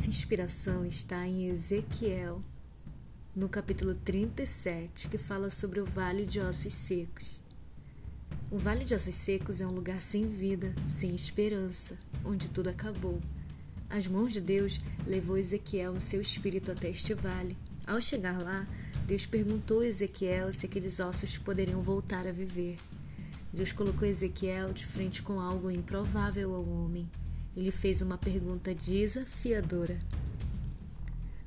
nossa inspiração está em Ezequiel, no capítulo 37, que fala sobre o vale de ossos secos. O vale de ossos secos é um lugar sem vida, sem esperança, onde tudo acabou. As mãos de Deus levou Ezequiel no seu espírito até este vale. Ao chegar lá, Deus perguntou a Ezequiel se aqueles ossos poderiam voltar a viver. Deus colocou Ezequiel de frente com algo improvável ao homem. Ele fez uma pergunta desafiadora.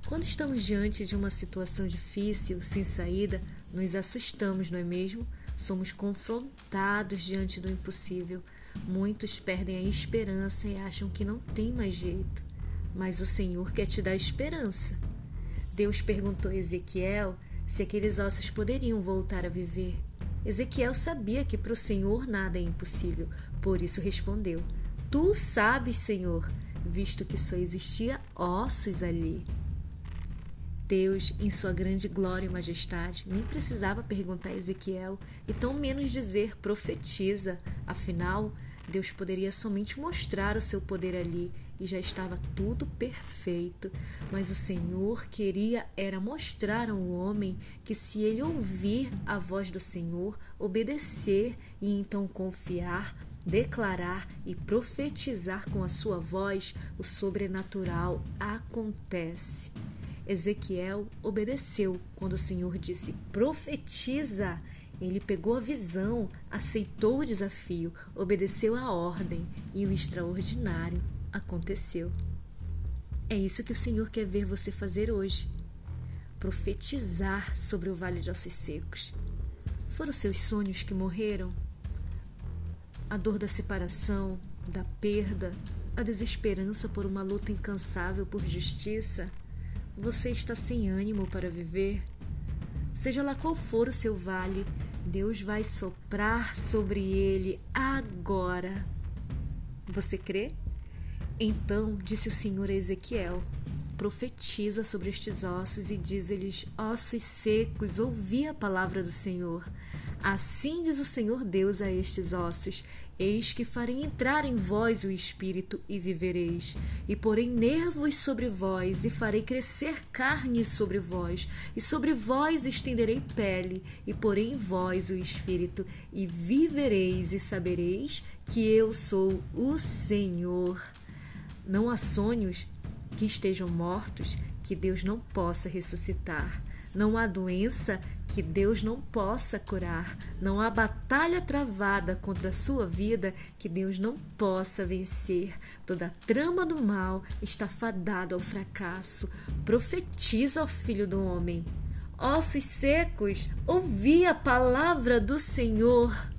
Quando estamos diante de uma situação difícil, sem saída, nos assustamos, não é mesmo? Somos confrontados diante do impossível. Muitos perdem a esperança e acham que não tem mais jeito. Mas o Senhor quer te dar esperança. Deus perguntou a Ezequiel se aqueles ossos poderiam voltar a viver. Ezequiel sabia que para o Senhor nada é impossível, por isso respondeu: Tu sabes, Senhor, visto que só existia ossos ali. Deus, em sua grande glória e majestade, nem precisava perguntar a Ezequiel e tão menos dizer profetiza. Afinal, Deus poderia somente mostrar o seu poder ali e já estava tudo perfeito. Mas o Senhor queria era mostrar ao homem que se ele ouvir a voz do Senhor, obedecer e então confiar, declarar e profetizar com a sua voz, o sobrenatural acontece. Ezequiel obedeceu quando o Senhor disse: profetiza. Ele pegou a visão, aceitou o desafio, obedeceu a ordem e o extraordinário aconteceu. É isso que o Senhor quer ver você fazer hoje. Profetizar sobre o vale de ossos secos. Foram seus sonhos que morreram? A dor da separação, da perda, a desesperança por uma luta incansável por justiça? Você está sem ânimo para viver? Seja lá qual for o seu vale, Deus vai soprar sobre ele agora. Você crê? Então disse o Senhor a Ezequiel: Profetiza sobre estes ossos e diz-lhes: Ossos secos, ouvi a palavra do Senhor. Assim diz o Senhor Deus a estes ossos: Eis que farei entrar em vós o espírito e vivereis, e porei nervos sobre vós, e farei crescer carne sobre vós, e sobre vós estenderei pele, e porei em vós o espírito, e vivereis, e sabereis que eu sou o Senhor. Não há sonhos que estejam mortos que Deus não possa ressuscitar. Não há doença que Deus não possa curar. Não há batalha travada contra a sua vida que Deus não possa vencer. Toda trama do mal está fadada ao fracasso. Profetiza ao filho do homem. Ossos secos, ouvi a palavra do Senhor.